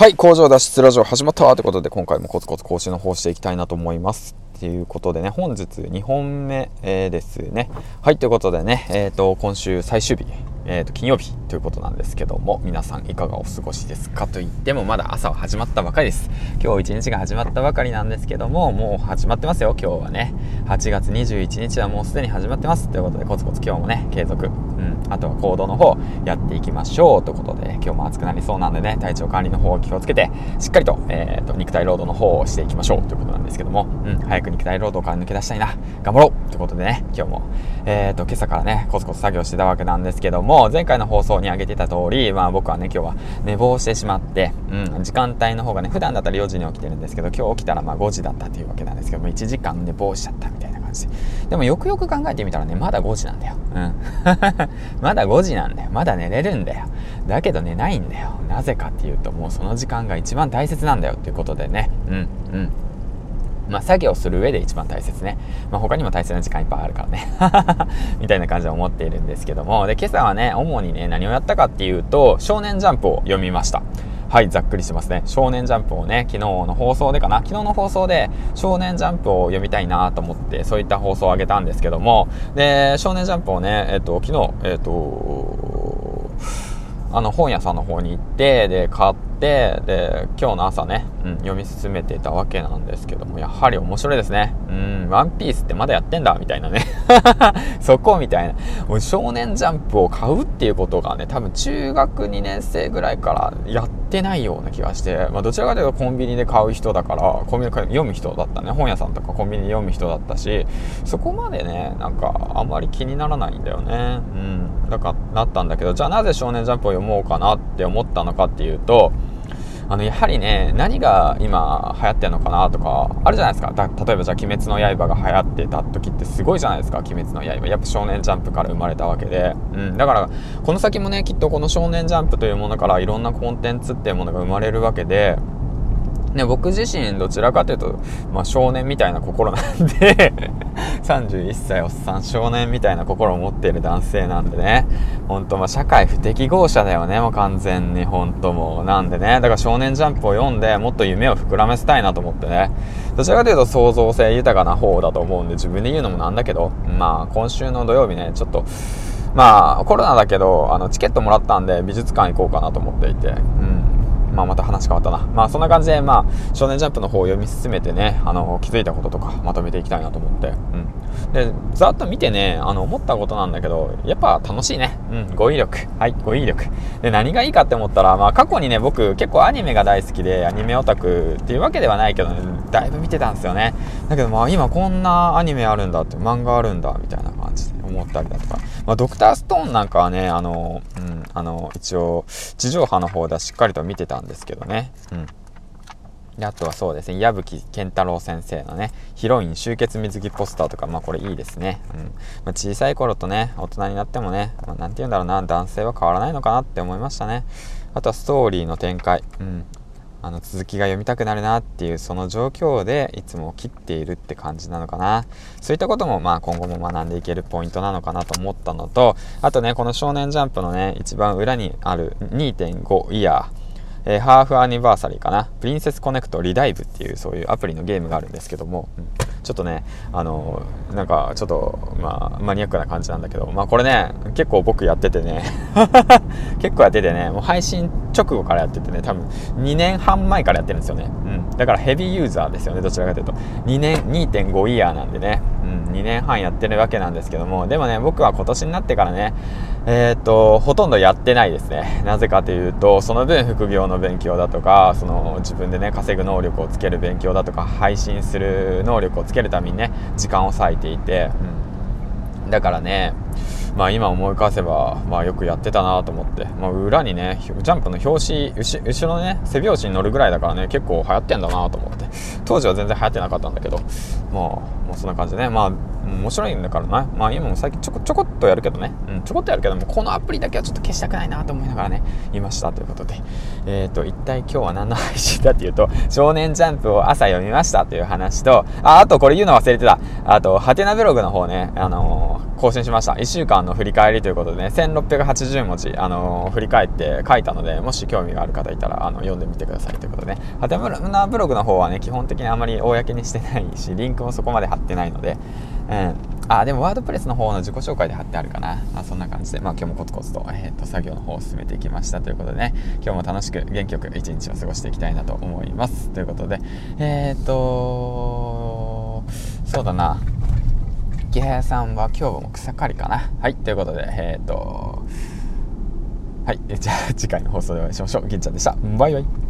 はい、工場脱出ラジオ始まったということで、今回もコツコツ更新の方していきたいなと思います。ということでね、本日2本目、えー、ですね。はい、ということでね、えっ、ー、と、今週最終日、えー、と金曜日ということなんですけども皆さんいかがお過ごしですかと言ってもまだ朝は始まったばかりです。今日一日が始まったばかりなんですけどももう始まってますよ今日はね。8月21日はもうすでに始まってます。ということでコツコツ今日もね継続。うん。あとは行動の方やっていきましょうということで今日も暑くなりそうなんでね体調管理の方を気をつけてしっかりと,、えーと、肉体労働の方をしていきましょうということなんですけども、うん、早く肉体労働から抜け出したいな。頑張ろうということでね今日も、えーと今朝からねコツコツ作業してたわけなんですけどもも前回の放送に上げてた通り、まあ僕はね、今日は寝坊してしまって、うん、時間帯の方がね、普段だったら4時に起きてるんですけど、今日起きたらまあ5時だったというわけなんですけども、1時間寝坊しちゃったみたいな感じで。でもよくよく考えてみたらね、まだ5時なんだよ。うん。まだ5時なんだよ。まだ寝れるんだよ。だけど寝ないんだよ。なぜかっていうと、もうその時間が一番大切なんだよっていうことでね。うん、うん。まあ、作業する上で一番大切ね。まあ、他にも大切な時間いっぱいあるからね。みたいな感じで思っているんですけども。で、今朝はね、主にね、何をやったかっていうと、少年ジャンプを読みました。はい、ざっくりしますね。少年ジャンプをね、昨日の放送でかな？昨日の放送で少年ジャンプを読みたいなと思って、そういった放送をあげたんですけども、で、少年ジャンプをね、えっと、昨日、えっと、あの、本屋さんの方に行って、で、買って、でで今日の朝ね、うん、読み進めていたわけなんですけどもやはり面白いですね。うんワンピースってまだやってんだみたいなね。そこみたいな。少年ジャンプを買うっていうことがね多分中学2年生ぐらいからやってないような気がして、まあ、どちらかというとコンビニで買う人だからコンビニで読む人だったね。本屋さんとかコンビニで読む人だったしそこまでねなんかあんまり気にならないんだよね。うんだからなったんだけどじゃあなぜ少年ジャンプを読もうかなって思ったのかっていうとあの、やはりね、何が今流行ってんのかなとか、あるじゃないですか。例えばじゃあ、鬼滅の刃が流行ってた時ってすごいじゃないですか、鬼滅の刃。やっぱ少年ジャンプから生まれたわけで。うん、だから、この先もね、きっとこの少年ジャンプというものからいろんなコンテンツっていうものが生まれるわけで、ね、僕自身どちらかというと、まあ、少年みたいな心なんで 31歳おっさん少年みたいな心を持っている男性なんでね。本当まあ社会不適合者だよねもう完全に本当もう。なんでね。だから少年ジャンプを読んでもっと夢を膨らませたいなと思ってね。どちらかというと創造性豊かな方だと思うんで自分で言うのもなんだけどまあ今週の土曜日ねちょっとまあコロナだけどあのチケットもらったんで美術館行こうかなと思っていて。うん。まあ、また話変わったな。まあ、そんな感じで、まあ、少年ジャンプの方を読み進めてね、あの、気づいたこととかまとめていきたいなと思って。うん。で、ざっと見てね、あの、思ったことなんだけど、やっぱ楽しいね。うん、語彙力。はい、語彙力。で、何がいいかって思ったら、まあ、過去にね、僕、結構アニメが大好きで、アニメオタクっていうわけではないけどね、だいぶ見てたんですよね。だけど、まあ、今こんなアニメあるんだって、漫画あるんだ、みたいな思ったりだとか。まあ、ドクターストーンなんかはね、あの、うん、あの、一応、地上波の方ではしっかりと見てたんですけどね。うん。で、あとはそうですね、矢吹健太郎先生のね、ヒロイン集結水着ポスターとか、まあこれいいですね。うん。まあ、小さい頃とね、大人になってもね、まあ、て言うんだろうな、男性は変わらないのかなって思いましたね。あとはストーリーの展開。うん。あの続きが読みたくなるなっていうその状況でいつも切っているって感じなのかな。そういったこともまあ今後も学んでいけるポイントなのかなと思ったのとあとねこの少年ジャンプのね一番裏にある2.5イヤー。えー、ハーフアニバーサリーかな、プリンセスコネクトリダイブっていうそういうアプリのゲームがあるんですけども、うん、ちょっとね、あのー、なんかちょっと、まあ、マニアックな感じなんだけど、まあこれね、結構僕やっててね、結構やっててね、もう配信直後からやっててね、多分2年半前からやってるんですよね。うん。だからヘビーユーザーですよね、どちらかというと。2年、2.5イヤーなんでね、うん、2年半やってるわけなんですけども、でもね、僕は今年になってからね、えー、っと、ほとんどやってないですね。なぜかというと、その分副業の勉強だとか、その自分でね、稼ぐ能力をつける勉強だとか、配信する能力をつけるためにね、時間を割いていて、うん。だからね、まあ今思い返せば、まあよくやってたなと思って、まあ裏にね、ジャンプの表紙、後後ろのね、背表紙に乗るぐらいだからね、結構流行ってんだなと思って、当時は全然流行ってなかったんだけど、まあ、もうそんな感じでね、まあ面白いんだからな。まあ今も最近ちょこちょこっとやるけどね。うん、ちょこっとやるけども、このアプリだけはちょっと消したくないなと思いながらね、いましたということで。えっ、ー、と、一体今日は何の配信だっていうと、少年ジャンプを朝読みましたという話と、あ、あとこれ言うの忘れてた。あと、ハテナブログの方ね、あのー更新しました。1週間の振り返りということでね1680文字、あのー、振り返って書いたのでもし興味がある方いたらあの読んでみてくださいということでね。ハテナブログの方はね基本的にあまり公にしてないしリンクもそこまで貼ってないので、うん、あでもワードプレスの方の自己紹介で貼ってあるかな、あ、そんな感じで、まあ、今日もコツコツと,、えー、と作業の方を進めていきましたということでね。今日も楽しく元気よく一日を過ごしていきたいなと思います。ということでえっ、とそうだな。池平さんは今日も草刈りかな。はいということでえっ、ー、とはいじゃあ次回の放送でお会いしましょう。銀ちゃんでした。バイバイ。